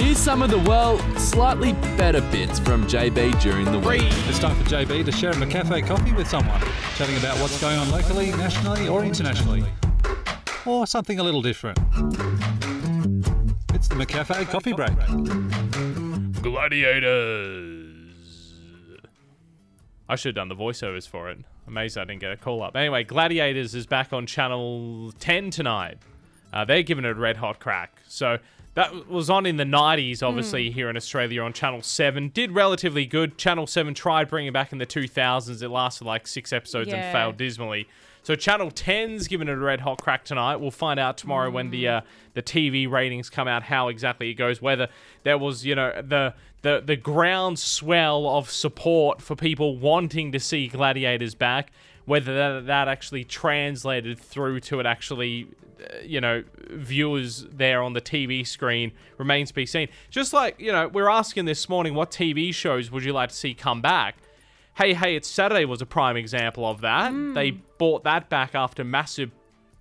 Here's some of the, well, slightly better bits from JB during the week. It's time for JB to share a McCafe coffee with someone, chatting about what's going on locally, nationally, or internationally. Or something a little different. It's the McCafe coffee break. Gladiators. I should have done the voiceovers for it. Amazed I didn't get a call up. Anyway, Gladiators is back on Channel 10 tonight. Uh, they're giving it a red hot crack. So that was on in the 90s, obviously, here in Australia on Channel 7. Did relatively good. Channel 7 tried bringing it back in the 2000s. It lasted like six episodes and failed dismally. So Channel 10's giving it a red hot crack tonight. We'll find out tomorrow when the uh, the TV ratings come out how exactly it goes. Whether there was you know the the the groundswell of support for people wanting to see Gladiators back. Whether that, that actually translated through to it actually uh, you know viewers there on the TV screen remains to be seen. Just like you know we're asking this morning, what TV shows would you like to see come back? Hey Hey It's Saturday was a prime example of that. They bought that back after massive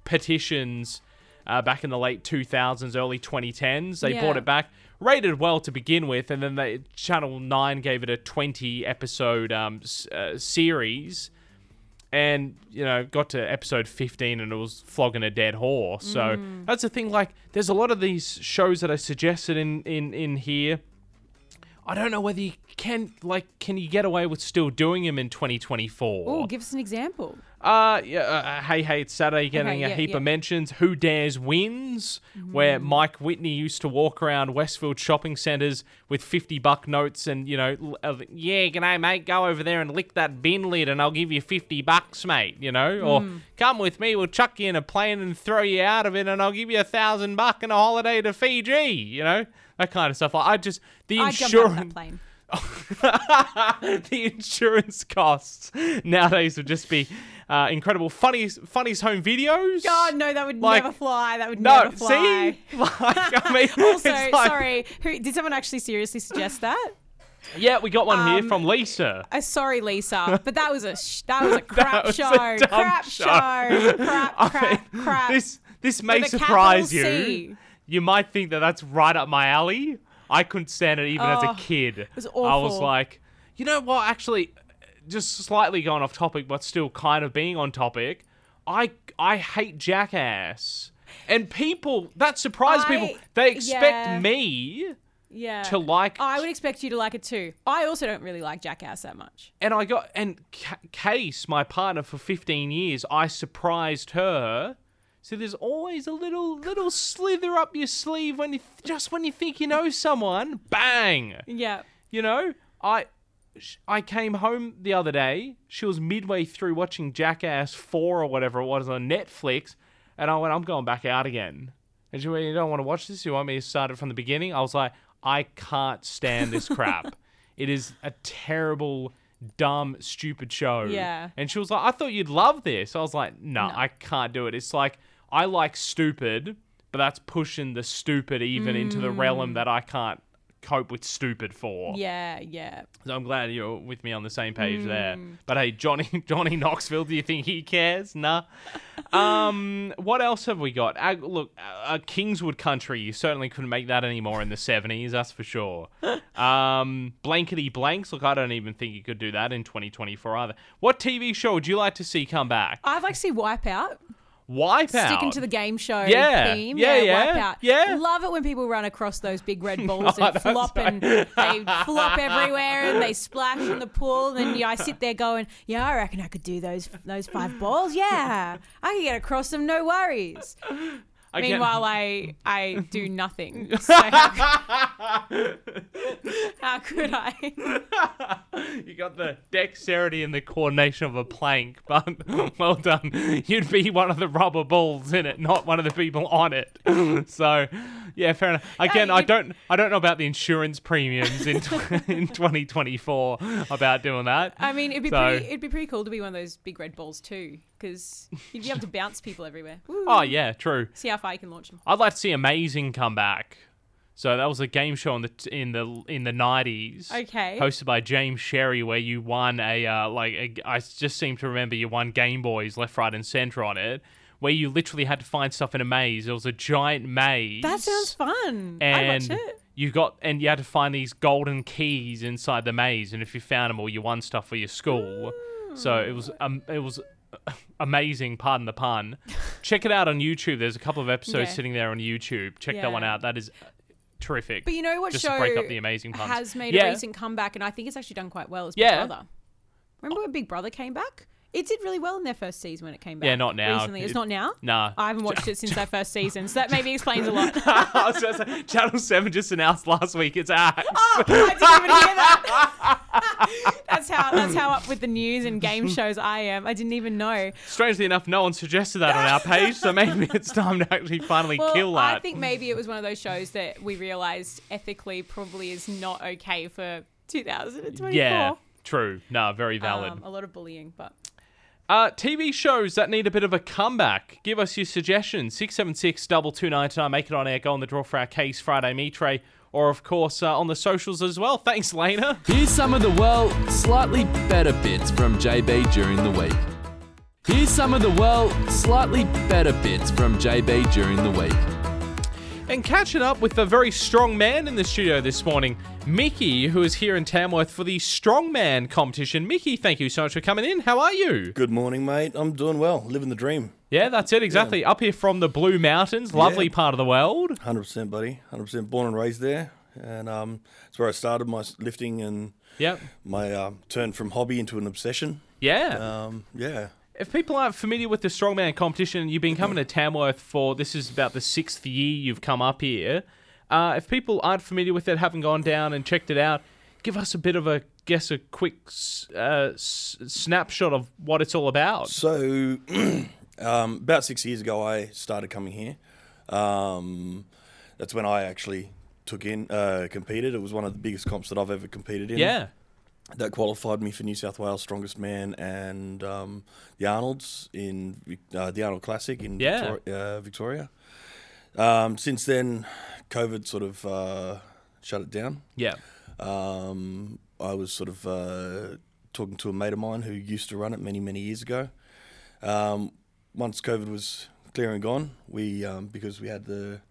petitions uh, back in the late 2000s, early 2010s. They Yeah. bought it back, rated well to begin with, and then they, Channel 9 gave it a 20 episode um, s- uh, series. And, you know, got to episode 15 and it was flogging a dead horse. So mm. that's the thing. Like, there's a lot of these shows that I suggested in, in, in here. I don't know whether you can like can you get away with still doing them in 2024? Oh, give us an example. Uh, yeah, uh, hey, hey, it's Saturday, getting Okay, a yeah, heap yeah. of mentions. Who Dares Wins, where Mike Whitney used to walk around Westfield shopping centres with 50 buck notes and, you know, uh, yeah, g'day, mate, go over there and lick that bin lid and I'll give you 50 bucks, mate, you know? Or come with me, we'll chuck you in a plane and throw you out of it and I'll give you a thousand buck and a holiday to Fiji, you know? That kind of stuff. I just, the I insurance plane. the insurance costs nowadays would just be uh, incredible. Funny's Funny's home videos. God, no, that would Like- never fly. That would no, never fly. see, like I mean, Also, like- sorry, who did someone actually seriously suggest that? Yeah, we got one here Um, from Lisa. Uh, sorry, Lisa, but that was a sh- that was a crap was a show. dumb crap show. show. Crap, I mean, crap. This this may surprise you. C. You might think that that's right up my alley. I couldn't stand it even as a Oh, kid. was awful. I was like, you know what? Actually, just slightly going off topic, but still kind of being on topic. I I hate Jackass, and people that surprise I- people. They expect yeah. me yeah. to like I would expect you to like it too. I also don't really like Jackass that much. and I got and Ca- Case, my partner for 15 years, I surprised her. So there's always a little little slither up your sleeve when you just when you think you know someone, bang. Yeah. You know, I I came home the other day. She was midway through watching Jackass 4 or whatever it was on Netflix, and I went, I'm going back out again. And she went, You don't want to watch this? You want me to start it from the beginning? I was like, I can't stand this crap. it is a terrible, dumb, stupid show. Yeah. And she was like, I thought you'd love this. I was like, No, I can't do it. It's like, I like stupid, but that's pushing the stupid even into the realm mm. that I can't cope with stupid for. Yeah, yeah. So I'm glad you're with me on the same page there. Mm. But hey, Johnny Johnny Knoxville, do you think he cares? Nah. um, what else have we got? Uh, look, uh, Kingswood Country. You certainly couldn't make that anymore in the '70s, that's for sure. um, blankety blanks. Look, I don't even think you could do that in 2024 either. What TV show would you like to see come back? I'd like to see Wipeout. Wipeout. Sticking to the game show Yeah, theme. yeah, yeah, Wipeout. yeah. Love it when people run across those big red balls Oh, and flop and they flop everywhere and they splash in the pool. And yeah, I sit there going, yeah, I reckon I could do those those five balls. Yeah, I could get across them, no worries. I Meanwhile, I I do nothing. So how, how could I? you got the dexterity and the coordination of a plank, but well done. You'd be one of the rubber balls in it, not one of the people on it. So, yeah, fair enough. Again, Yeah, I don't, I don't know about the insurance premiums in tw- in 2024 about doing that. I mean, it'd be So- pretty, it'd be pretty cool to be one of those big red balls too, because you'd be able to bounce people everywhere. Woo. Oh yeah, true. See how far you can launch them. I'd like to see Amazing come back. So that was a game show in the in the in the nineties. Okay. Hosted by James Sherry, where you won a uh, like a, I just seem to remember you won Game Boys left, right, and center on it, where you literally had to find stuff in a maze. It was a giant maze. That sounds fun. And watch it. you got and you had to find these golden keys inside the maze, and if you found them, all you won stuff for your school. So it was um, it was amazing. Pardon the pun. Check it out on YouTube. There's a couple of episodes Yeah. sitting there on YouTube. Check that one out. That is uh, terrific. But you know what Just show to break up the amazing puns. has made Yeah. a recent comeback, and I think it's actually done quite well. Is Big Yeah. Brother. Remember when Big Brother came back? It did really well in their first season when it came back. Yeah, not now. Recently, it's It- not now. Nah. I haven't watched it since their first season, so that maybe explains a lot. I was say, Channel Seven just announced last week it's Axe. Oh, I didn't even hear that. that's how that's how up with the news and game shows I am. I didn't even know. Strangely enough, no one suggested that on our page, so maybe it's time to actually finally Well, kill that. I think maybe it was one of those shows that we realized ethically probably is not okay for 2024. yeah, true. No, very valid. Um, a lot of bullying, but Uh, TV shows that need a bit of a comeback. Give us your suggestions. 676 2299. Make it on air. Go on the draw for our Case Friday tray. Or, of course, uh, on the socials as well. Thanks, Lena. Here's some of the, well, slightly better bits from JB during the week. Here's some of the, well, slightly better bits from JB during the week. And catching up with a very strong man in the studio this morning, Mickey, who is here in Tamworth for the Strongman competition. Mickey, thank you so much for coming in. How are you? Good morning, mate. I'm doing well, living the dream. Yeah, that's it, exactly. Up here from the Blue Mountains, lovely Yeah. part of the world. 100%, buddy. 100% born and raised there. And um, it's where I started my lifting and Yep. my uh, turn from hobby into an obsession. Yeah. Um, yeah. If people aren't familiar with the strongman competition, you've been coming to Tamworth for this is about the sixth year you've come up here. Uh, if people aren't familiar with it, haven't gone down and checked it out, give us a bit of a guess, a quick uh, s- snapshot of what it's all about. So, um, about six years ago, I started coming here. Um, that's when I actually took in, uh, competed. It was one of the biggest comps that I've ever competed in. Yeah, that qualified me for New South Wales Strongest Man and um, the Arnold's in uh, the Arnold Classic in Yeah. Victoria. Uh, Victoria. Um, since then, COVID sort of uh, shut it down. yeah, Um, I was sort of uh, talking to a mate of mine who used to run it many, many years ago. Um, once COVID was clear and gone, we um, because we had the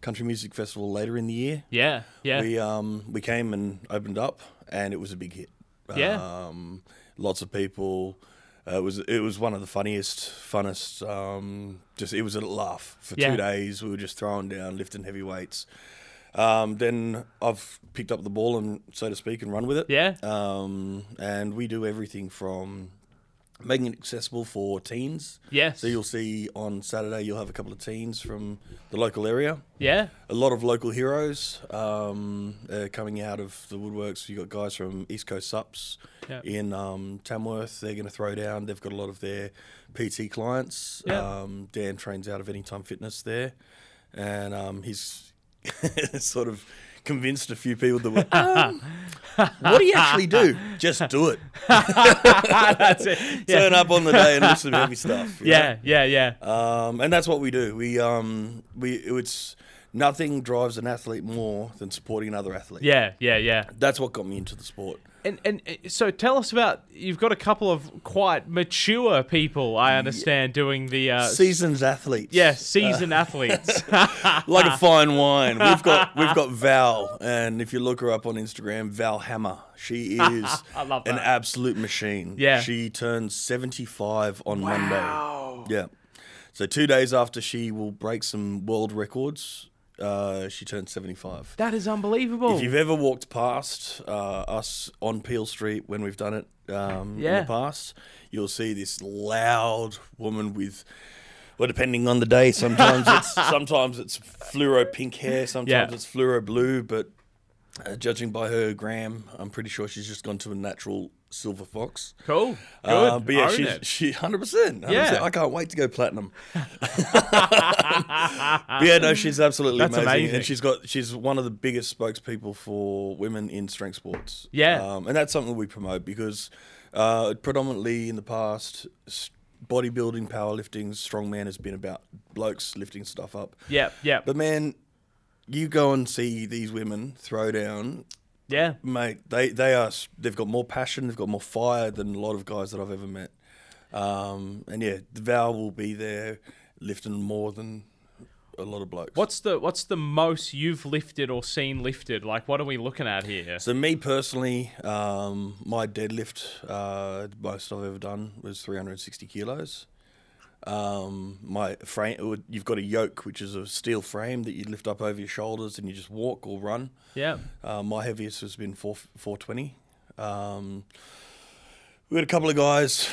country music festival later in the year, yeah, yeah. we um we came and opened up, and it was a big hit. Yeah. Um, lots of people. Uh, it was it was one of the funniest, funnest. Um, just it was a laugh for Yeah. two days. We were just throwing down, lifting heavy weights. Um, then I've picked up the ball and, so to speak, and run with it. yeah, Um, and we do everything from making it accessible for teens. yes. So you'll see on Saturday you'll have a couple of teens from the local area yeah, a lot of local heroes um, uh, coming out of the woodworks. You got guys from East Coast Sups Yeah. in um, Tamworth. They're going to throw down. They've got a lot of their PT clients. Yeah. Um, Dan trains out of Anytime Fitness there, and um, he's sort of convinced a few people that were, um, what do you actually do? Just do it. that's it. Yeah, Turn up on the day and listen to heavy stuff. you know? yeah, yeah, yeah. Um, and that's what we do. We um, we it's nothing drives an athlete more than supporting another athlete. Yeah, yeah, yeah. That's what got me into the sport. And, and uh, so tell us about you've got a couple of quite mature people I understand doing the uh, Seasons athletes. yeah seasoned athletes. like a fine wine. We've got we've got Val, and if you look her up on Instagram, Val Hammer. She is an absolute machine. Yeah. She turns seventy five on Monday. Yeah. So two days after she will break some world records, uh, she turned seventy five. that is unbelievable. If you've ever walked past uh, us on Peel Street when we've done it um, in the past, you'll see this loud woman with, well, depending on the day, sometimes it's sometimes it's fluoro pink hair, sometimes Yeah. it's fluoro blue, but uh, judging by her gram, I'm pretty sure she's just gone to a natural silver fox. cool, good, Uh, but yeah, Own she's, it. she 100%, 100%. Yeah. I can't wait to go platinum. yeah, no, she's absolutely That's amazing. amazing. And she's got she's one of the biggest spokespeople for women in strength sports. Yeah. Um, and that's something we promote because uh, predominantly in the past, s- bodybuilding, powerlifting, strongman has been about blokes lifting stuff up. yeah, yeah, But man, you go and see these women throw down yeah. mate, they they are they've got more passion, they've got more fire than a lot of guys that I've ever met. Um, and yeah, the Val will be there lifting more than a lot of blokes. What's the what's the most you've lifted or seen lifted? Like, what are we looking at here? So me personally, um, my deadlift, uh, the most I've ever done was 360 kilos. Um, my frame, you've got a yoke, which is a steel frame that you lift up over your shoulders and you just walk or run. Yeah. Uh, my heaviest has been four, 420. Um, we had a couple of guys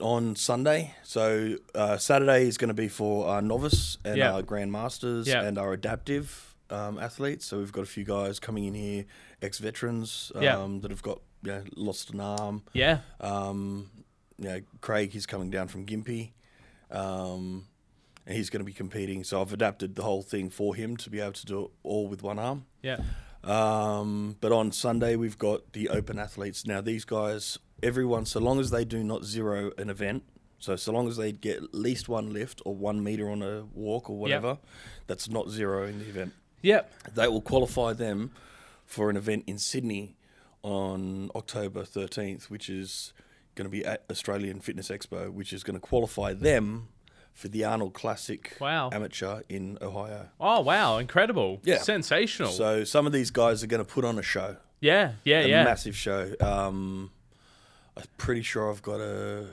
on Sunday. So uh, Saturday is going to be for our novice and Yeah. our grandmasters Yeah. and our adaptive um, athletes. So we've got a few guys coming in here, ex-veterans um, Yeah. that have got you know, lost an arm. Yeah. Um, you know, Craig, he's coming down from Gympie. Um, and he's going to be competing. So I've adapted the whole thing for him to be able to do it all with one arm. Yeah. Um, but on Sunday we've got the open athletes. Now these guys, everyone, so long as they do not zero an event, so so long as they get at least one lift or one meter on a walk or whatever, that's not zero in the event. Yep. They will qualify them for an event in Sydney on October 13th, which is going to be at Australian Fitness Expo, which is going to qualify them for the Arnold Classic Wow. Amateur in Ohio. Oh wow, incredible. Yeah. Sensational. So some of these guys are going to put on a show. yeah. Yeah. a Yeah. massive show. Um, I'm pretty sure I've got a.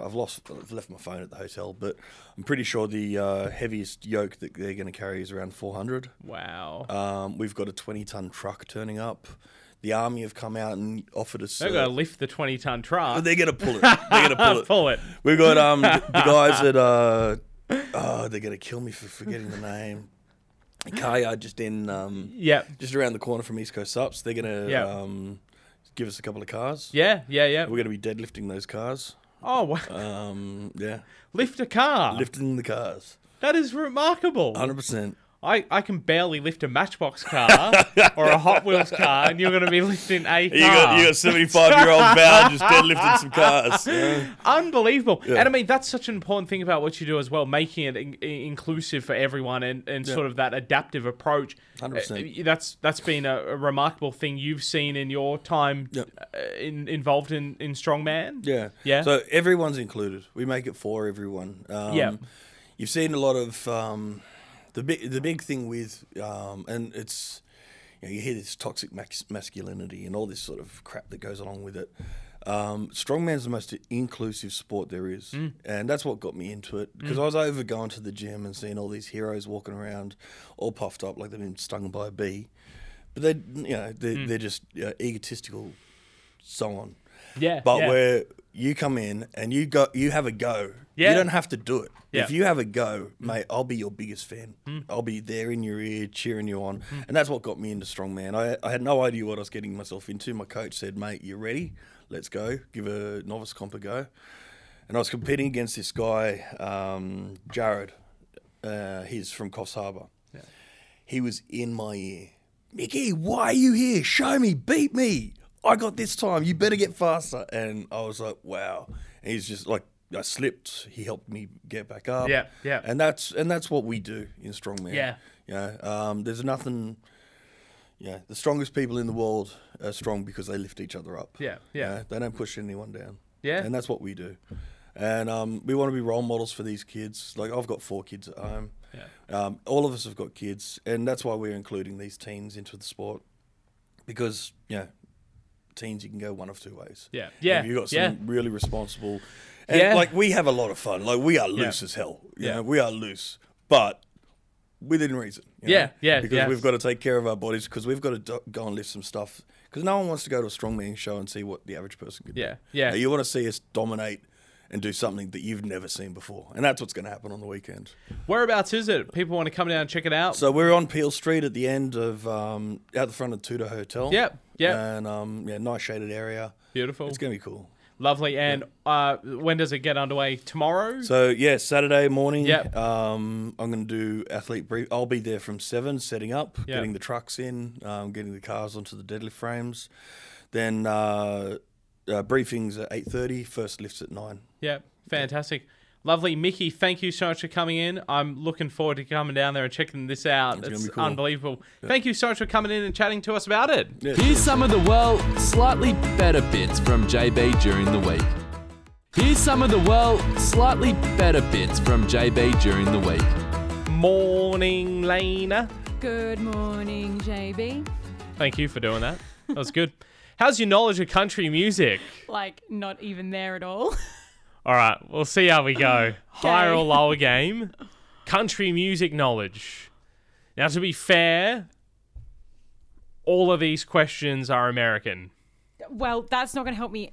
I've lost. I've left my phone at the hotel, but I'm pretty sure the uh, heaviest yoke that they're going to carry is around 400. wow. Um, we've got a 20 ton truck turning up. The army have come out and offered us. They're uh, gonna lift the twenty ton truck. they're going to pull it. They're going to pull it. Pull it. We've got um the, guys that uh oh they're going to kill me for forgetting the name. Car yard just in um Yeah. just around the corner from East Coast Sups. They're going to Yeah. um give us a couple of cars. Yeah. Yeah. Yeah. We're going to be deadlifting those cars. Oh wow. Um, yeah, Lift a car. lifting the cars. That is remarkable. Hundred percent. I, I can barely lift a Matchbox car or a Hot Wheels car, and you're going to be lifting a car. You got you got seventy five year old Val just deadlifting some cars. Yeah. Unbelievable. Yeah. And I mean, that's such an important thing about what you do as well, making it in- in- inclusive for everyone and, and sort of that adaptive approach. 100%. Uh, That's that's been a, a remarkable thing you've seen in your time Yep. uh, in, involved in, in Strongman. Yeah. Yeah. So everyone's included. We make it for everyone. Um, Yeah. You've seen a lot of um, the big the big thing with um, and it's you, know, you hear this toxic masculinity and all this sort of crap that goes along with it. Um, strongman's the most inclusive sport there is, Mm. and that's what got me into it. Because I was over going to the gym and seeing all these heroes walking around, all puffed up like they've been stung by a bee, but they, you know, they're, Mm. they're just uh, egotistical, so on. Yeah. But yeah. where you come in and you go, you have a go. Yeah. You don't have to do it. Yeah. If you have a go, mate, I'll be your biggest fan. Mm. I'll be there in your ear, cheering you on, and that's what got me into strongman. I, I had no idea what I was getting myself into. My coach said, "Mate, you ready? Let's go. Give a novice comp a go." And I was competing against this guy, um, Jared. Uh, he's from Coffs Harbour. He was in my ear. Mickey, why are you here? Show me, beat me. I got this time. You better get faster. And I was like, wow. And he's just like, I slipped. He helped me get back up. Yeah, yeah. And that's and that's what we do in strongman. Yeah. You know, um, there's nothing. Yeah, the strongest people in the world are strong because they lift each other up. Yeah, You yeah. know, they don't push anyone down. Yeah. And that's what we do. And um, we want to be role models for these kids. Like I've got four kids at home. Yeah. Um, all of us have got kids, and that's why we're including these teens into the sport because you know, teens you can go one of two ways. Yeah. Yeah. You've got some Yeah. really responsible, and Yeah. like we have a lot of fun. Like we are loose Yeah. as hell. You Yeah. know, we are loose, but within reason. you Yeah, know? yeah, Because yeah. we've got to take care of our bodies because we've got to do- go and lift some stuff. Because no one wants to go to a strongman show and see what the average person can do. Yeah, yeah. You want to see us dominate and do something that you've never seen before, and that's what's going to happen on the weekend. Whereabouts is it? People want to come down and check it out. So we're on Peel Street at the end of um, out the front of Tudor Hotel. Yep, yep. And um, yeah, nice shaded area. Beautiful. It's gonna be cool. Lovely. And uh, when does it get underway? Tomorrow? So yeah, Saturday morning. Yep. Um, I'm gonna do athlete brief. I'll be there from seven, setting up, Yep. getting the trucks in, um, getting the cars onto the deadlift frames. Then uh, uh, briefings at eight thirty. First lifts at nine. Yeah, fantastic. Lovely. Mickey, thank you so much for coming in. I'm looking forward to coming down there and checking this out. It's It's, cool. unbelievable. Thank you so much for coming in and chatting to us about it. Yeah. Here's some of the, well, slightly better bits from JB during the week. Here's some of the, well, slightly better bits from JB during the week. morning, Lena. Good morning, JB. Thank you for doing that. That was good. How's your knowledge of country music? Like, not even there at all. All right, we'll see how we go. Higher or lower game. Country music knowledge. Now, to be fair, all of these questions are American. well, that's not going to help me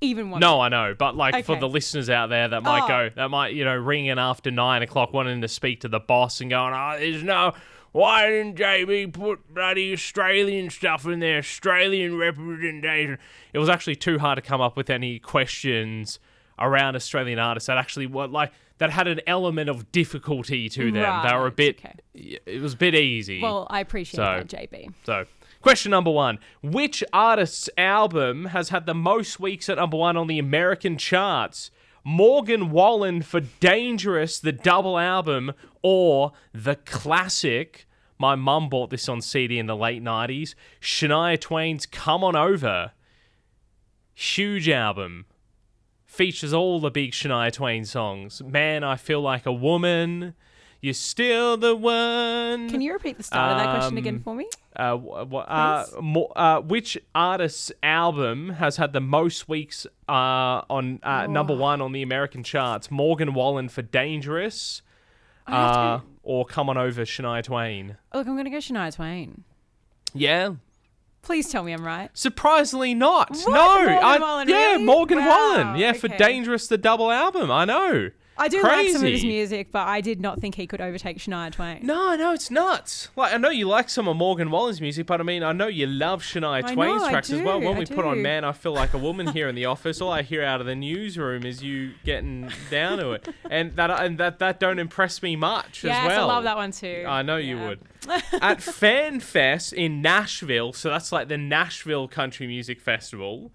even one. No, I know, but like for the listeners out there that might Oh. go, that might you know ring in after nine o'clock, wanting to speak to the boss and going, oh, there's no. Why didn't JB put bloody Australian stuff in there? Australian representation. It was actually too hard to come up with any questions around Australian artists that actually what like that had an element of difficulty to them. they were a bit. okay. It was a bit easy. Well, I appreciate So- that, JB. So, question number one Which artist's album has had the most weeks at number one on the American charts? Morgan Wallen for Dangerous, the double album, or the classic? My mum bought this on CD in the late 90s. Shania Twain's Come On Over. Huge album. Features all the big Shania Twain songs. Man, I Feel Like a Woman. You're still the one. Can you repeat the start of that question again Um, for me? Uh, wh- wh- uh, Please? mo- uh, which artist's album has had the most weeks uh, on uh, number one on the American charts? Morgan Wallen for Dangerous, have to- uh, or Come On Over Shania Twain? Oh, Look, I'm going to go Shania Twain. Yeah, Please tell me I'm right. surprisingly not. What? No, Morgan I, Wallen, yeah, really? Morgan Wow, Wallen. Yeah, for okay. Dangerous, the double album. I know. I do like some of his music, but I did not think he could overtake Shania Twain. No, no, it's nuts. Like I know you like some of Morgan Wallen's music, but I mean I know you love Shania I Twain's know, tracks as well. When I we put on. Man, I Feel Like a Woman here in the office, all I hear out of the newsroom is you getting down to it. And that and that that don't impress me much yes, as well. I love that one too. I know you would. At FanFest in Nashville, so that's like the Nashville Country Music Festival,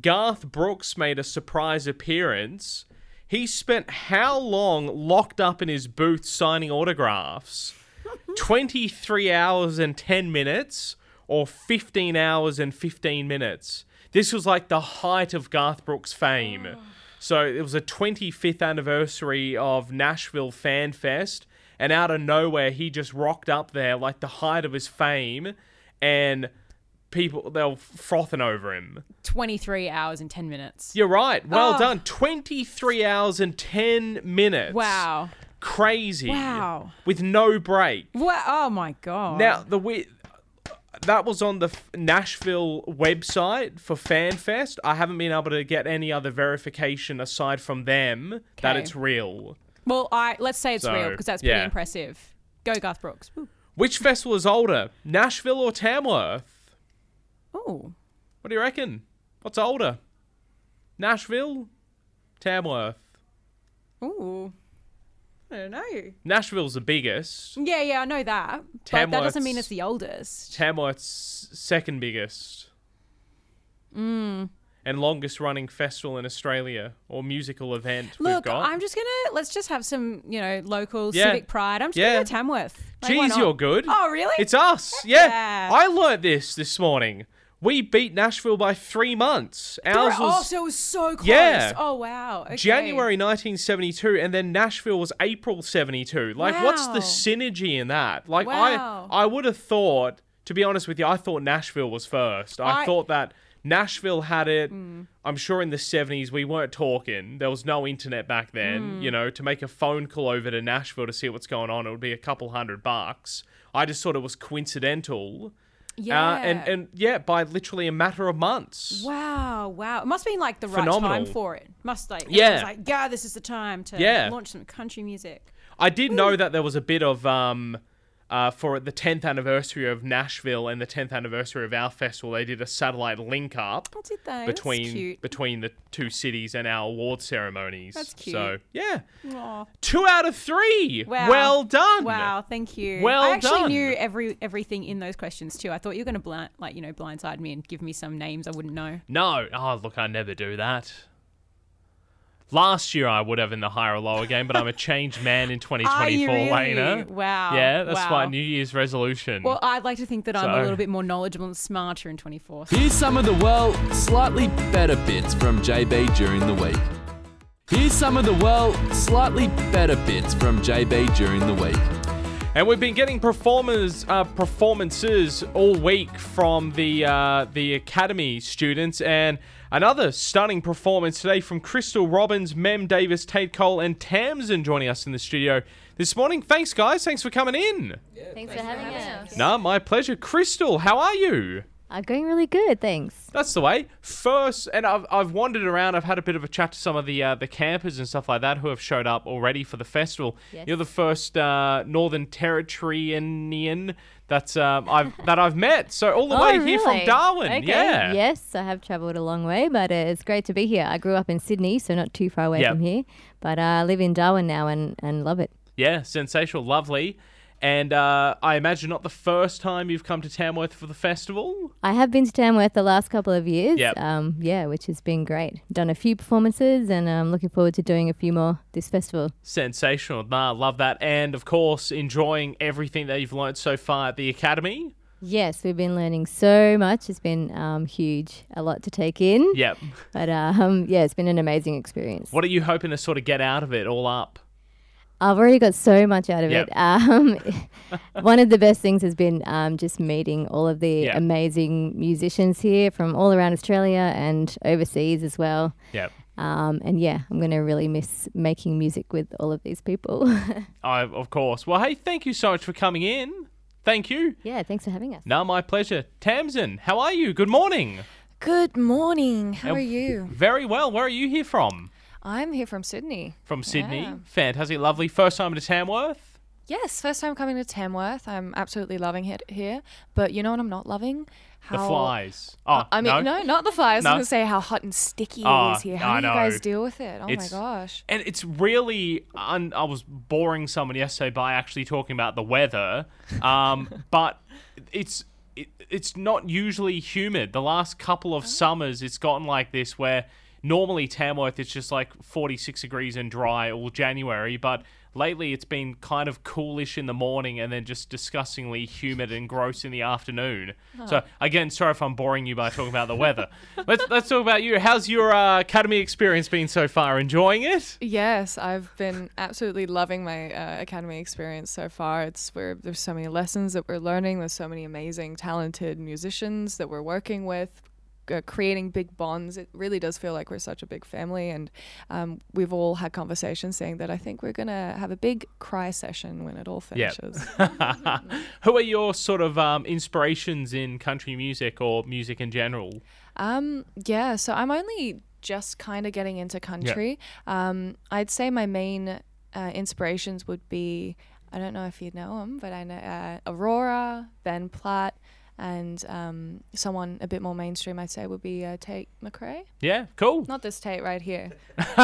Garth Brooks made a surprise appearance. He spent how long locked up in his booth signing autographs? 23 hours and 10 minutes or 15 hours and 15 minutes. This was like the height of Garth Brooks' fame. Ah. So it was a 25th anniversary of Nashville Fan Fest, and out of nowhere, he just rocked up there like the height of his fame, and people they were frothing over him. 23 hours and 10 minutes. You're right. Well Oh. done. 23 hours and 10 minutes. Wow. Crazy. Wow. With no break. What? Oh my god. Now the we that was on the F- Nashville website for FanFest. I haven't been able to get any other verification aside from them that it's real. well, I let's say it's So, real because that's pretty yeah. impressive. Go Garth Brooks. Woo. Which festival is older, Nashville or Tamworth? What do you reckon? What's older, Nashville, Tamworth? Ooh. I don't know. Nashville's the biggest. Yeah, yeah, I know that. But that doesn't mean it's the oldest. Tamworth's second biggest. Mm. And longest running festival in Australia or musical event we've Look, got. I'm just gonna let's just have some, you know, local Yeah. civic pride. I'm just Yeah. gonna go Tamworth. Like, Jeez, you're good. Oh, really? It's us. Yeah. yeah. I learnt this this morning. We beat Nashville by three months. Ours oh, was so it was so close. Yeah. Oh wow. Okay. January 1972, and then Nashville was April 72. Like, what's the synergy in that? Like, Wow. I I would have thought, to be honest with you, I thought Nashville was first. I, I- thought that Nashville had it. Hmm. I'm sure in the 70s we weren't talking. There was no internet back then. Hmm. You know, to make a phone call over to Nashville to see what's going on, it would be a couple hundred bucks. I just thought it was coincidental. Yeah. Uh, and and yeah, by literally a matter of months. Wow, wow. It must have been like the right time for it. Must like Yeah. Like, yeah, this is the time to Yeah. launch some country music. I did know that there was a bit of um uh, for the 10th anniversary of Nashville and the 10th anniversary of our festival, they did a satellite link up Oh, did they? That's between cute. between the two cities and our award ceremonies. That's cute. So yeah, Aw. two out of three. Wow. Well done. Wow, thank you. Well I actually done. knew every everything in those questions too. I thought you were gonna blind, like you know blindside me and give me some names I wouldn't know. No, oh look, I never do that. Last year I would have in the higher or lower game, but I'm a changed man in 2024, really? Lena. Wow. Yeah, that's wow. my New Year's resolution. Well, I'd like to think that I'm a little bit more knowledgeable and smarter in 24. Here's some of the, well, slightly better bits from JB during the week. Here's some of the, well, slightly better bits from JB during the week. And we've been getting performers uh, performances all week from the uh, the academy students, and another stunning performance today from Crystal Robbins, Mem Davis, Tate Cole, and Tamsin joining us in the studio this morning. Thanks, guys. Thanks for coming in. Thanks for having us. No, my pleasure. Crystal, how are you? I'm going really good, thanks. That's the way. First, and I've, I've wandered around. I've had a bit of a chat to some of the uh, the campers and stuff like that who have showed up already for the festival. Yes. You're the first uh, Northern Territorianian that's um, I've that I've met. So all the oh, way really? here from Darwin. Okay. Yeah. Yes, I have travelled a long way, but uh, it's great to be here. I grew up in Sydney, so not too far away Yep. from here, but uh, I live in Darwin now and, and love it. Yeah. Sensational. Lovely. And uh, I imagine not the first time you've come to Tamworth for the festival. I have been to Tamworth the last couple of years. Yep. Um, yeah, which has been great. Done a few performances, and I'm looking forward to doing a few more this festival. Sensational. Nah, love that. And of course, enjoying everything that you've learned so far at the academy. Yes, we've been learning so much. It's been um, huge, a lot to take in. Yep. But um, yeah, it's been an amazing experience. What are you hoping to sort of get out of it all up? I've already got so much out of Yep. it. Um, one of the best things has been um, just meeting all of the Yeah. amazing musicians here from all around Australia and overseas as well. Yep. Um, and yeah, I'm going to really miss making music with all of these people. I, of course. Well, hey, thank you so much for coming in. Thank you. yeah, thanks for having us. No, my pleasure. Tamsin, how are you? Good morning. Good morning. How Uh, are you? Very well. Where are you here from? I'm here from Sydney. From Sydney. Yeah. Fantastic. Lovely. First time to Tamworth? Yes, first time coming to Tamworth. I'm absolutely loving it here. But you know what I'm not loving? How The flies. Oh, I mean, no, not the flies. No. I was gonna say how hot and sticky Oh, it is here. I How do you know. guys deal with it? Oh It's- my gosh. And it's really, un- I was boring someone yesterday by actually talking about the weather, um, but it's it, it's not usually humid. The last couple Oh. of summers, it's gotten like this where normally Tamworth it's just like 46 degrees and dry all January, but lately it's been kind of coolish in the morning and then just disgustingly humid and gross in the afternoon. So again, sorry if I'm boring you by talking about the weather. let's let's talk about you. How's your uh, academy experience been so far? Enjoying it? Yes, I've been absolutely loving my uh, academy experience so far. It's where there's so many lessons that we're learning. There's so many amazing, talented musicians that we're working with, uh, creating big bonds. It really does feel like we're such a big family, and um, we've all had conversations saying that I think we're gonna have a big cry session when it all finishes. Who are your sort of um, inspirations in country music or music in general? Um, yeah, so I'm only just kind of getting into country. Um, I'd say my main uh, inspirations would be I don't know if you know them, but I know uh, Aurora, Ben Platt, and um, someone a bit more mainstream. I'd say would be uh, Tate McRae. Yeah, cool. Not this Tate right here.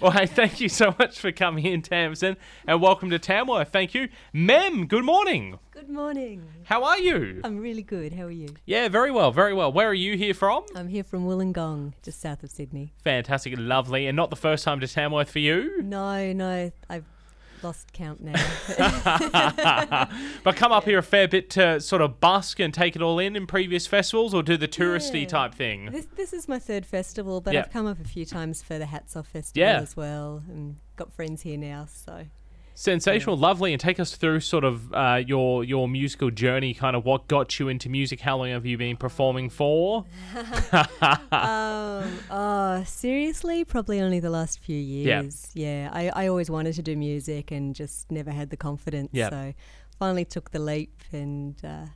well, hey, thank you so much for coming in, Tamsin, and welcome to Tamworth. Thank you. Mem, good morning. Good morning. How are you? I'm really good. How are you? Yeah, very well, very well. Where are you here from? I'm here from Wollongong, just south of Sydney. Fantastic, lovely, and not the first time to Tamworth for you. No, no, I've lost count now. but come up here a fair bit to sort of busk and take it all in in previous festivals, or do the touristy Yeah. type thing. this this is my third festival, but Yeah. I've come up a few times for the Hats Off Festival Yeah. as well, and got friends here now. So Sensational, lovely, and take us through sort of uh, your your musical journey. Kind of what got you into music. How long have you been performing for? um, oh, seriously, probably only the last few years. Yeah, yeah I, I always wanted to do music and just never had the confidence. Yeah. So finally took the leap, and uh,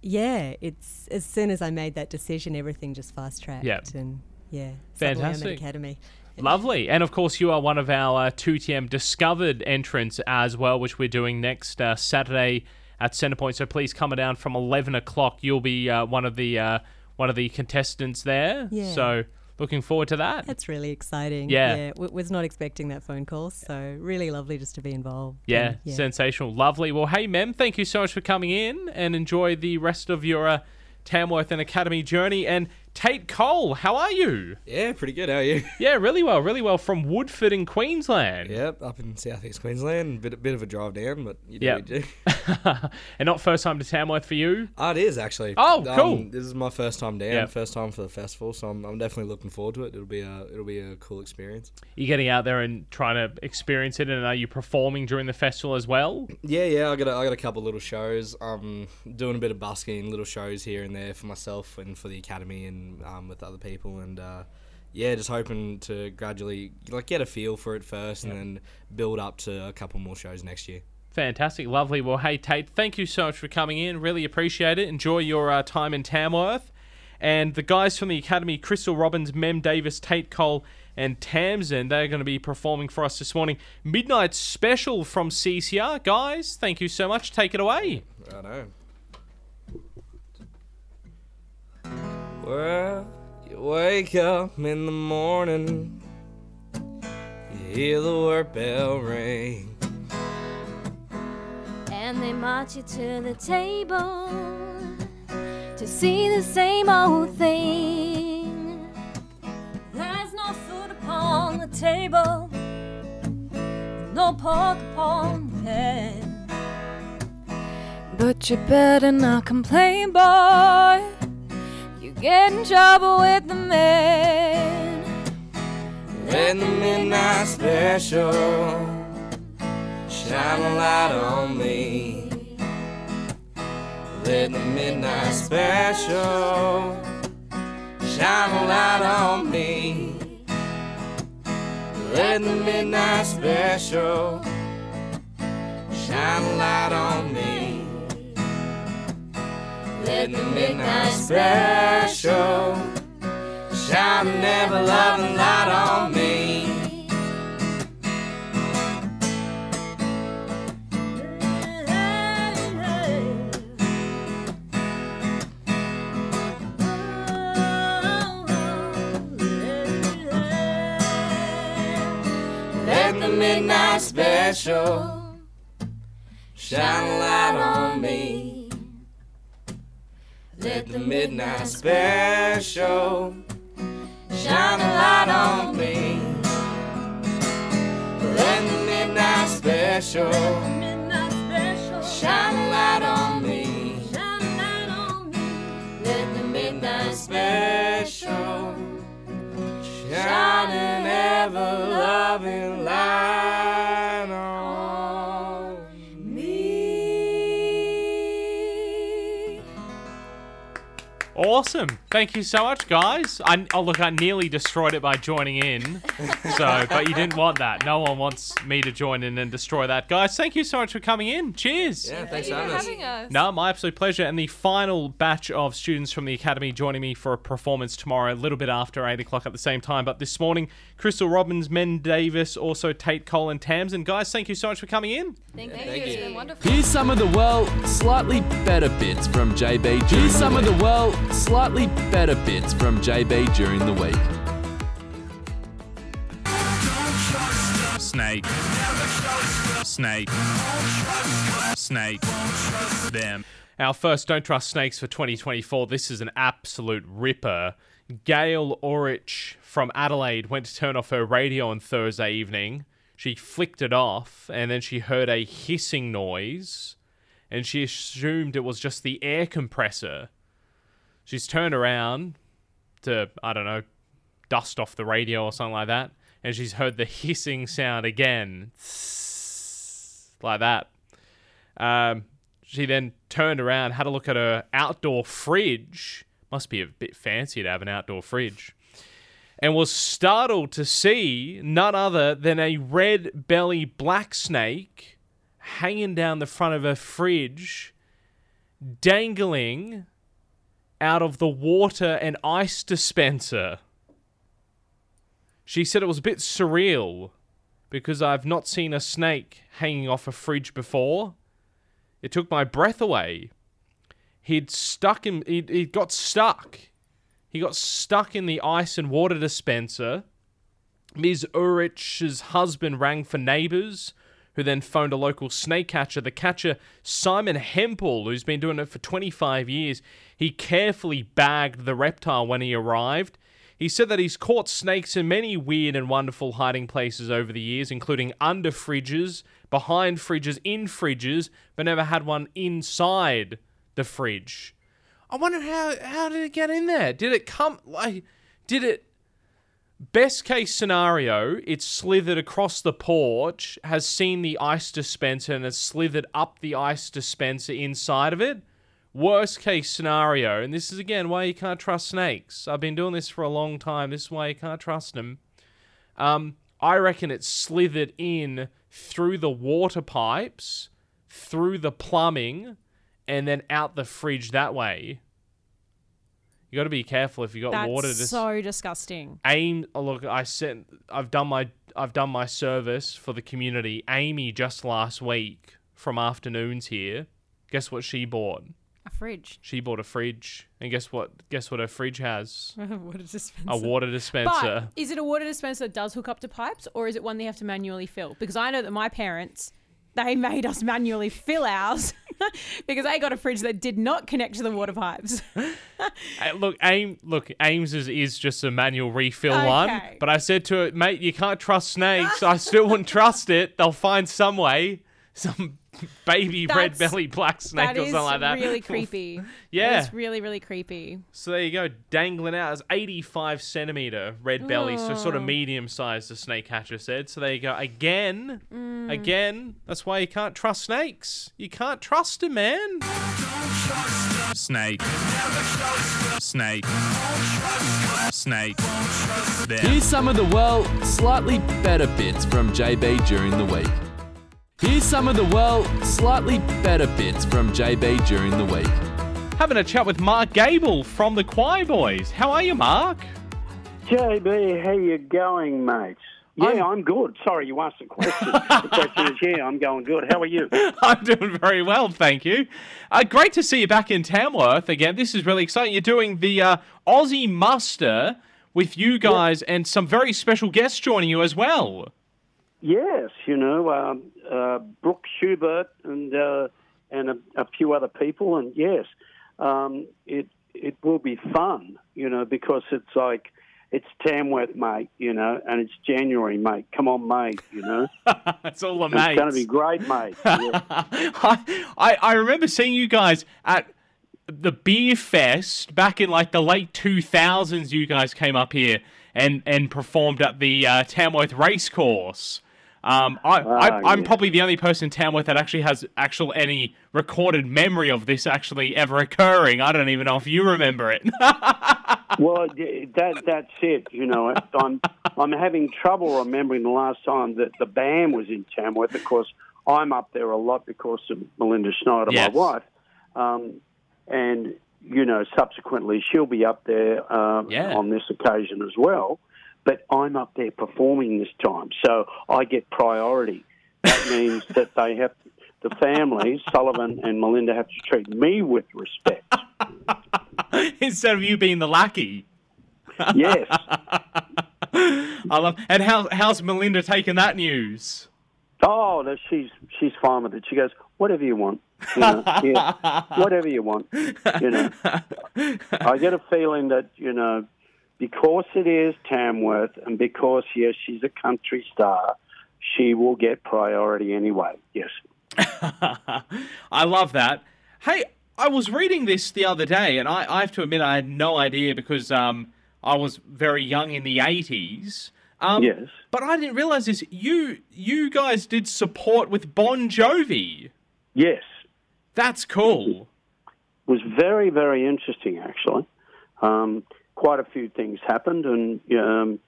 yeah, it's as soon as I made that decision, everything just fast tracked. Yeah. and yeah, suddenly I'm at Fantastic. Academy. Lovely. And of course, you are one of our uh, 2TM discovered entrants as well, which we're doing next uh, Saturday at Centrepoint. So please come down from 11 o'clock. You'll be uh, one of the uh, one of the contestants there. Yeah. So looking forward to that. That's really exciting. Yeah. yeah w- was not expecting that phone call, so really lovely just to be involved. yeah, and, sensational. Lovely. Well, hey, Mem, thank you so much for coming in and enjoy the rest of your uh, Tamworth and Academy journey. And Tate Cole, how are you? Yeah, pretty good. How are you? Yeah, really well, really well from Woodford in Queensland. Yep, up in southeast Queensland. Bit bit of a drive down, but you do Yep. do. and not first time to Tamworth for you. Oh, it is actually. Oh, cool. Um, this is my first time down, Yep. first time for the festival, so I'm, I'm definitely looking forward to it. It'll be a it'll be a cool experience. You getting out there and trying to experience it, and are you performing during the festival as well? Yeah, yeah. I got a, I got a couple little shows. Um, doing a bit of busking, little shows here and there for myself and for the academy and um, with other people, and uh, yeah, just hoping to gradually like get a feel for it first, and then build up to a couple more shows next year. Fantastic, lovely. Well, hey Tate, thank you so much for coming in. Really appreciate it. Enjoy your uh, time in Tamworth. And the guys from the Academy, Crystal Robbins, Mem Davis, Tate Cole, and Tamsin, they're going to be performing for us this morning. Midnight special from CCR. Guys, thank you so much. Take it away. I know. Well, you wake up in the morning, you hear the work bell ring. And they march you to the table to see the same old thing. There's no food upon the table, no pork upon the head. But you better not complain, boy. You get in trouble with the men. Let the midnight special shine a light on me. Let the midnight special shine a light on me. Let the midnight special shine a light on me. Let the midnight special shine an ever loving light on me. Let the midnight special shine a light on me. Let the midnight special shine a light on me. Let the midnight special shine a light on me. Let the midnight special shine an ever loving light Awesome. Thank you so much, guys. I, oh, look, I nearly destroyed it by joining in. So, but you didn't want that. No one wants me to join in and destroy that. Guys, thank you so much for coming in. Cheers. Yeah, thanks Thank you for for having us. us. No, my absolute pleasure. And the final batch of students from the Academy joining me for a performance tomorrow, a little bit after 8 o'clock at the same time. But this morning, Crystal Robbins, Mem Davis, also Tate Cole and Tamsin. Guys, thank you so much for coming in. Thank, thank you. you. It's been wonderful. Here's some of the, well, slightly better bits from JB. Here's some of the, well, slightly better bits from JB during the week. Snake. Snake. Snake. Them. Our first Don't Trust Snakes for 2024. This is an absolute ripper. Gail Orich from Adelaide went to turn off her radio on Thursday evening. She flicked it off and then she heard a hissing noise and she assumed it was just the air compressor. She's turned around to, I don't know, dust off the radio or something like that and she's heard the hissing sound again. Like that. Um, she then turned around, had a look at her outdoor fridge. Must be a bit fancy to have an outdoor fridge. And was startled to see none other than a red belly black snake hanging down the front of her fridge, dangling out of the water and ice dispenser. She said it was a bit surreal because I've not seen a snake hanging off a fridge before. It took my breath away. He'd stuck him. He he got stuck. He got stuck in the ice and water dispenser. Ms. Urich's husband rang for neighbours, who then phoned a local snake catcher. The catcher, Simon Hempel, who's been doing it for 25 years, he carefully bagged the reptile when he arrived. He said that he's caught snakes in many weird and wonderful hiding places over the years, including under fridges, behind fridges, in fridges, but never had one inside the fridge. I wonder how how did it get in there? Did it come like did it best case scenario, it slithered across the porch, has seen the ice dispenser and has slithered up the ice dispenser inside of it. Worst case scenario, and this is again why you can't trust snakes. I've been doing this for a long time. This is why you can't trust them. Um, I reckon it slithered in through the water pipes, through the plumbing, and then out the fridge that way. You got to be careful if you got That's water. Dis- so disgusting. aim oh, look i sent i've done my i've done my service for the community amy just last week from afternoons here guess what she bought A fridge. she bought a fridge and guess what guess what her fridge has water dispenser. a water dispenser But is it a water dispenser that does hook up to pipes, or is it one they have to manually fill? Because I know that my parents, they made us manually fill ours because they got a fridge that did not connect to the water pipes. Uh, look aim look ames is, is just a manual refill one Okay. but i said to it mate you can't trust snakes i still wouldn't trust it they'll find some way some baby red That's- belly black snake or something like that really creepy. Yeah. It's really, really creepy. So there you go, dangling out as 85 centimeter red belly, so sort of medium medium sized, the snake catcher said. So there you go. Again, Mm. again, that's why you can't trust snakes. You can't trust them, man. Snake. Snake. Snake. Here's some of the, well, slightly better bits from JB during the week. Here's some of the, well, slightly better bits from JB during the week. Having a chat with Mark Gable from the Choirboys. How are you, Mark? JB, how are you going, mate? Yeah, I'm, good. Sorry, you asked a question. the question is, yeah, I'm going good. How are you? I'm doing very well, thank you. Uh, great to see you back in Tamworth again. This is really exciting. You're doing the uh, Aussie Muster with you guys and some very special guests joining you as well. Yes, you know, um, uh, Brooke Schubert and uh, and a, a few other people, and yes, um, it it will be fun, you know, because it's like it's Tamworth, mate, you know, and it's January, mate. Come on, mate, you know. It's all the It's going to be great, mate. Yeah. I, I I remember seeing you guys at the beer fest back in like the late 2000s. You guys came up here and and performed at the uh, Tamworth Racecourse. Um, I, I, Ah, I'm yes. probably the only person in Tamworth that actually has actual any recorded memory of this actually ever occurring. I don't even know if you remember it. well, that that's it. You know, I'm I'm having trouble remembering the last time that the band was in Tamworth. Of course, I'm up there a lot because of Melinda Schneider, Yes. my wife, um, and you know, subsequently she'll be up there um, Yeah. on this occasion as well. But I'm up there performing this time, so I get priority. That means that they have the families, Sullivan and Melinda, have to treat me with respect. Instead of you being the lackey. Yes. I love. And how how's Melinda taking that news? Oh, no, she's she's fine with it. She goes, whatever you want, you know, yeah, whatever you want, you know. I get a feeling that you know, because it is Tamworth, and because yes, she's a country star, she will get priority anyway. Yes. I love that. Hey, I was reading this the other day, and I, I have to admit I had no idea because um, I was very young in the eighties. Um, Yes. But I didn't realize this. You you guys did support with Bon Jovi. Yes. That's cool. It was very, very interesting, actually. Um, quite a few things happened, and um,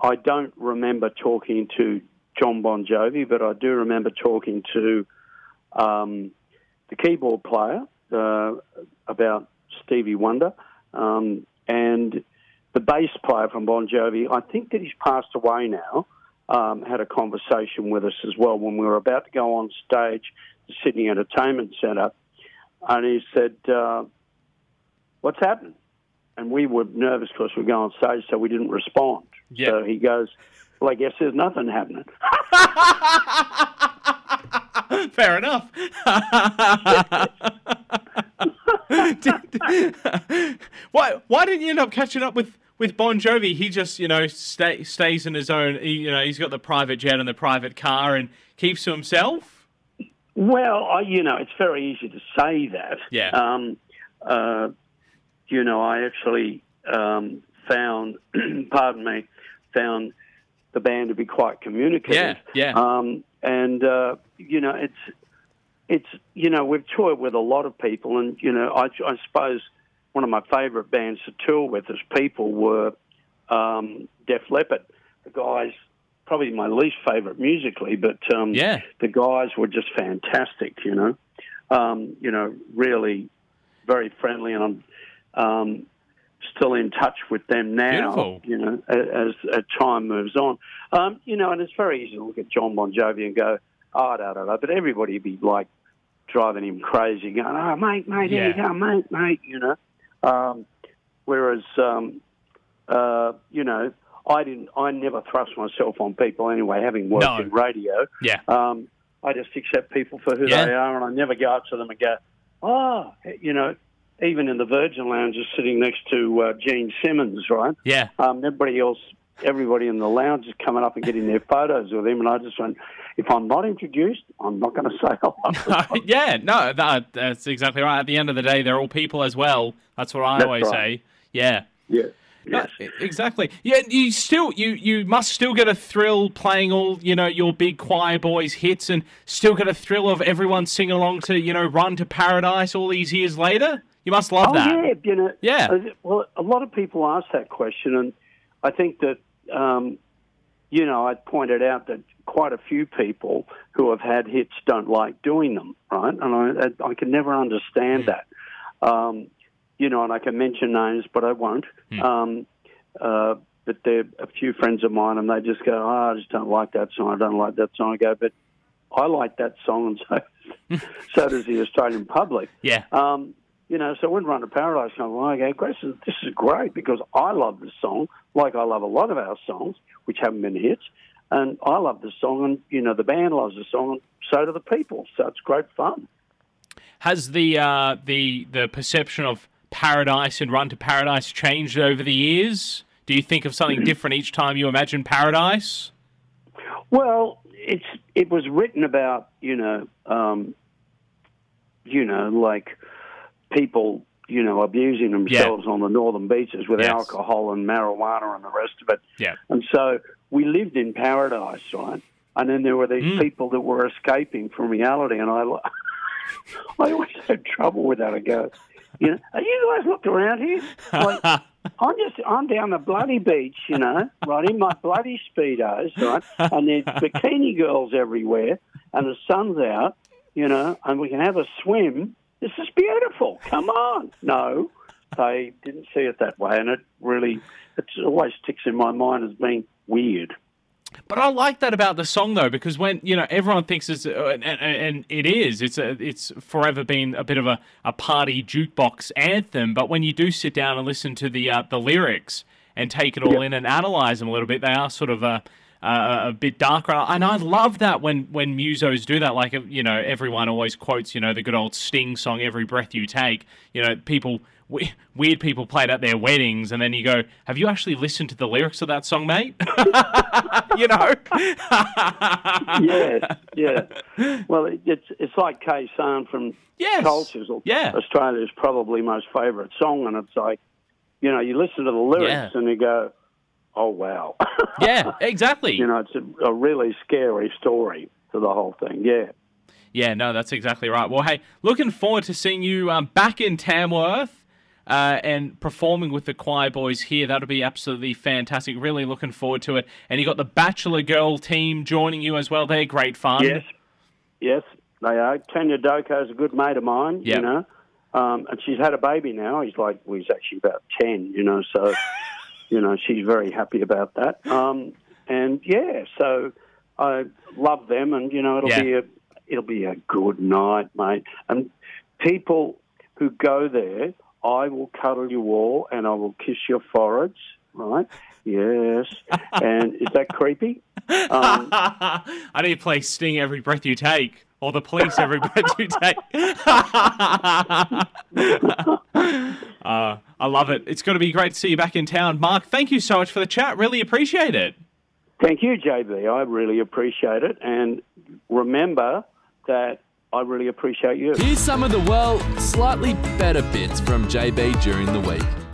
I don't remember talking to John Bon Jovi, but I do remember talking to um, the keyboard player uh, about Stevie Wonder um, and the bass player from Bon Jovi. I think that he's passed away now. Um, had a conversation with us as well when we were about to go on stage, the Sydney Entertainment Centre, and he said, uh, "What's happened?" And we were nervous because we were going on stage, so we didn't respond. So he goes, "Well, I guess there's nothing happening." Fair enough. why why didn't you end up catching up with, with Bon Jovi? He just you know stay, stays in his own. He, you know he's got the private jet and the private car and keeps to himself. Well, I, you know, it's very easy to say that. Yeah. Um, uh, you know, I actually um, found, pardon me, found the band to be quite communicative. Yeah, yeah. Um, and uh, you know, it's it's you know we've toured with a lot of people, and you know, I, I suppose one of my favourite bands to tour with as people were um, Def Leppard. The guys, probably my least favourite musically, but um, Yeah. the guys were just fantastic. You know, um, you know, really very friendly, and I'm um, still in touch with them now. Beautiful. You know, as, as time moves on. Um, you know, and it's very easy to look at John Bon Jovi and go, oh, da da da. But everybody would be like driving him crazy, going, oh, mate, mate, here you Yeah. go, mate, mate. You know. Um, whereas, um, uh, you know, I didn't. I never thrust myself on people anyway. Having worked No. in radio, Yeah. um, I just accept people for who Yeah. they are, and I never go up to them and go, "Oh, you know." Even in the Virgin Lounge, is sitting next to uh, Gene Simmons, right? Yeah. Um, everybody else, everybody in the lounge is coming up and getting their photos with him, and I just went, "If I'm not introduced, I'm not going to say hello." yeah, no, that, that's exactly right. At the end of the day, they're all people as well. That's what I That's always right. say. Yeah. yeah. No, e- exactly. Yeah, you still you you must still get a thrill playing all you know your big Choirboys hits, and still get a thrill of everyone singing along to you know Run to Paradise all these years later. You must love oh, that. yeah, you know. Yeah. uh, Well, a lot of people ask that question, and I think that, um, you know, I pointed out that quite a few people who have had hits don't like doing them, right? And I, I can never understand Mm. that. Um, you know, and I can mention names, but I won't. Mm. Um, uh, but they're a few friends of mine, and they just go, oh, I just don't like that song. I don't like that song. I go, but I like that song, and so so does the Australian public. Yeah. Um, you know, so when Run to Paradise comes along, I go, Grace, this is great because I love the song, like I love a lot of our songs, which haven't been hits. And I love the song, and, you know, the band loves the song, and so do the people. So it's great fun. Has the uh, the the perception of Paradise and Run to Paradise changed over the years? Do you think of something different each time you imagine Paradise? Well, it's it was written about you know um, you know like people you know abusing themselves on the northern beaches with Yes. alcohol and marijuana and the rest of it. Yeah. And so we lived in paradise, right? And then there were these Mm. people that were escaping from reality, and I I always had trouble with that. I go, you know, are you guys looked around here? Like, I'm just I'm down the bloody beach, you know, right in my bloody speedos, right, and there's bikini girls everywhere, and the sun's out, you know, and we can have a swim. This is beautiful. Come on, no, they didn't see it that way, and it really it always sticks in my mind as being weird. But I like that about the song though, because when you know everyone thinks it's uh, and, and, and it is, it's a, it's forever been a bit of a, a party jukebox anthem. But when you do sit down and listen to the uh, the lyrics and take it all in and analyze them a little bit, they are sort of a Uh, a, a bit darker. And I love that when when musos do that. Like you know, everyone always quotes you know the good old Sting song, "Every Breath You Take." You know, people. we- Weird people play it at their weddings, and then you go, "Have you actually listened to the lyrics of that song, mate?" you know. yeah, yeah. Well, it, it's it's like Khe Sanh from Yes. Cold Chisel. Yeah. Australia's probably most favourite song, and it's like, you know, you listen to the lyrics Yeah. and you go, oh wow. yeah, exactly. you know, it's a, a really scary story to the whole thing. Yeah. Yeah, no, that's exactly right. Well, hey, looking forward to seeing you um, back in Tamworth uh, and performing with the Choirboys here. That'll be absolutely fantastic. Really looking forward to it. And you got the Bachelor Girl team joining you as well. They're great fun. Yes, yes, they are. Tania Doko's a good mate of mine. Yeah. You know, um, and she's had a baby now. He's like, well, he's actually about ten. You know, so you know she's very happy about that. Um, and yeah, so I love them, and you know it'll Yeah. be a it'll be a good night, mate. And people who go there, I will cuddle you all, and I will kiss your foreheads. Right? Yes. and is that creepy? Um, I need to play Sting every breath you take. Or the police every breath you take. uh, I love it. It's going to be great to see you back in town. Mark, thank you so much for the chat. Really appreciate it. Thank you, JB. I really appreciate it. And remember that I really appreciate you. Here's some of the, well, slightly better bits from JB during the week.